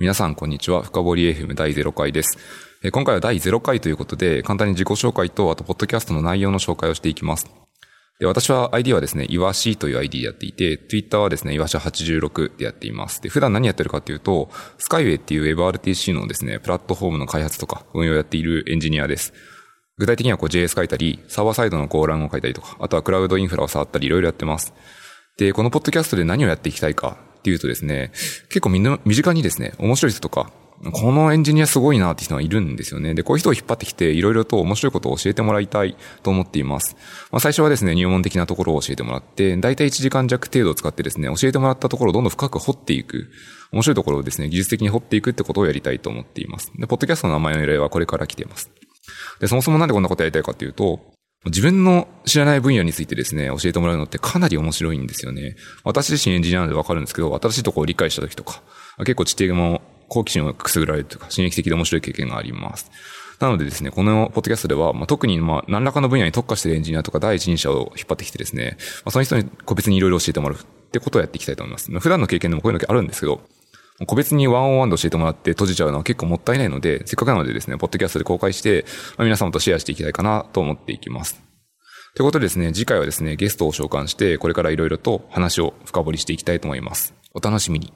皆さん、こんにちは。深堀 FM 第0回です。今回は第0回ということで、簡単に自己紹介と、あと、ポッドキャストの内容の紹介をしていきます。で私は ID はですね、いわしという ID でやっていて、Twitter はですね、いわし86でやっています。で、普段何やってるかっていうと、スカイウェイっていう WebRTC のですね、プラットフォームの開発とか運用をやっているエンジニアです。具体的にはこう JS 書いたり、サーバーサイドのゴーランを書いたりとか、あとはクラウドインフラを触ったりいろいろやってます。で、このポッドキャストで何をやっていきたいかっていうとですね、結構みんな身近にですね、面白い人とか、このエンジニアすごいなって人がいるんですよね。で、こういう人を引っ張ってきて、いろいろと面白いことを教えてもらいたいと思っています。まあ、最初はですね、入門的なところを教えてもらって、だいたい1時間弱程度を使ってですね、教えてもらったところをどんどん深く掘っていく。面白いところをですね、技術的に掘っていくってことをやりたいと思っています。で、ポッドキャストの名前の依頼はこれから来ています。で、そもそもなんでこんなことやりたいかっていうと、自分の知らない分野についてですね、教えてもらうのってかなり面白いんですよね。私自身エンジニアなんでわかるんですけど、新しいところを理解した時とか、結構知的も好奇心をくすぐられるというか、刺激的で面白い経験があります。なのでですね、このポッドキャストでは、まあ、特にまあ何らかの分野に特化しているエンジニアとか第一人者を引っ張ってきてですね、まあ、その人に個別にいろいろ教えてもらうってことをやっていきたいと思います。普段の経験でもこういうのあるんですけど、個別にワンオンワンで教えてもらって閉じちゃうのは結構もったいないので、せっかくなのでですね、ポッドキャストで公開して、まあ、皆様とシェアしていきたいかなと思っていきます。ということでですね、次回はですね、ゲストを召喚して、これから色々と話を深掘りしていきたいと思います。お楽しみに。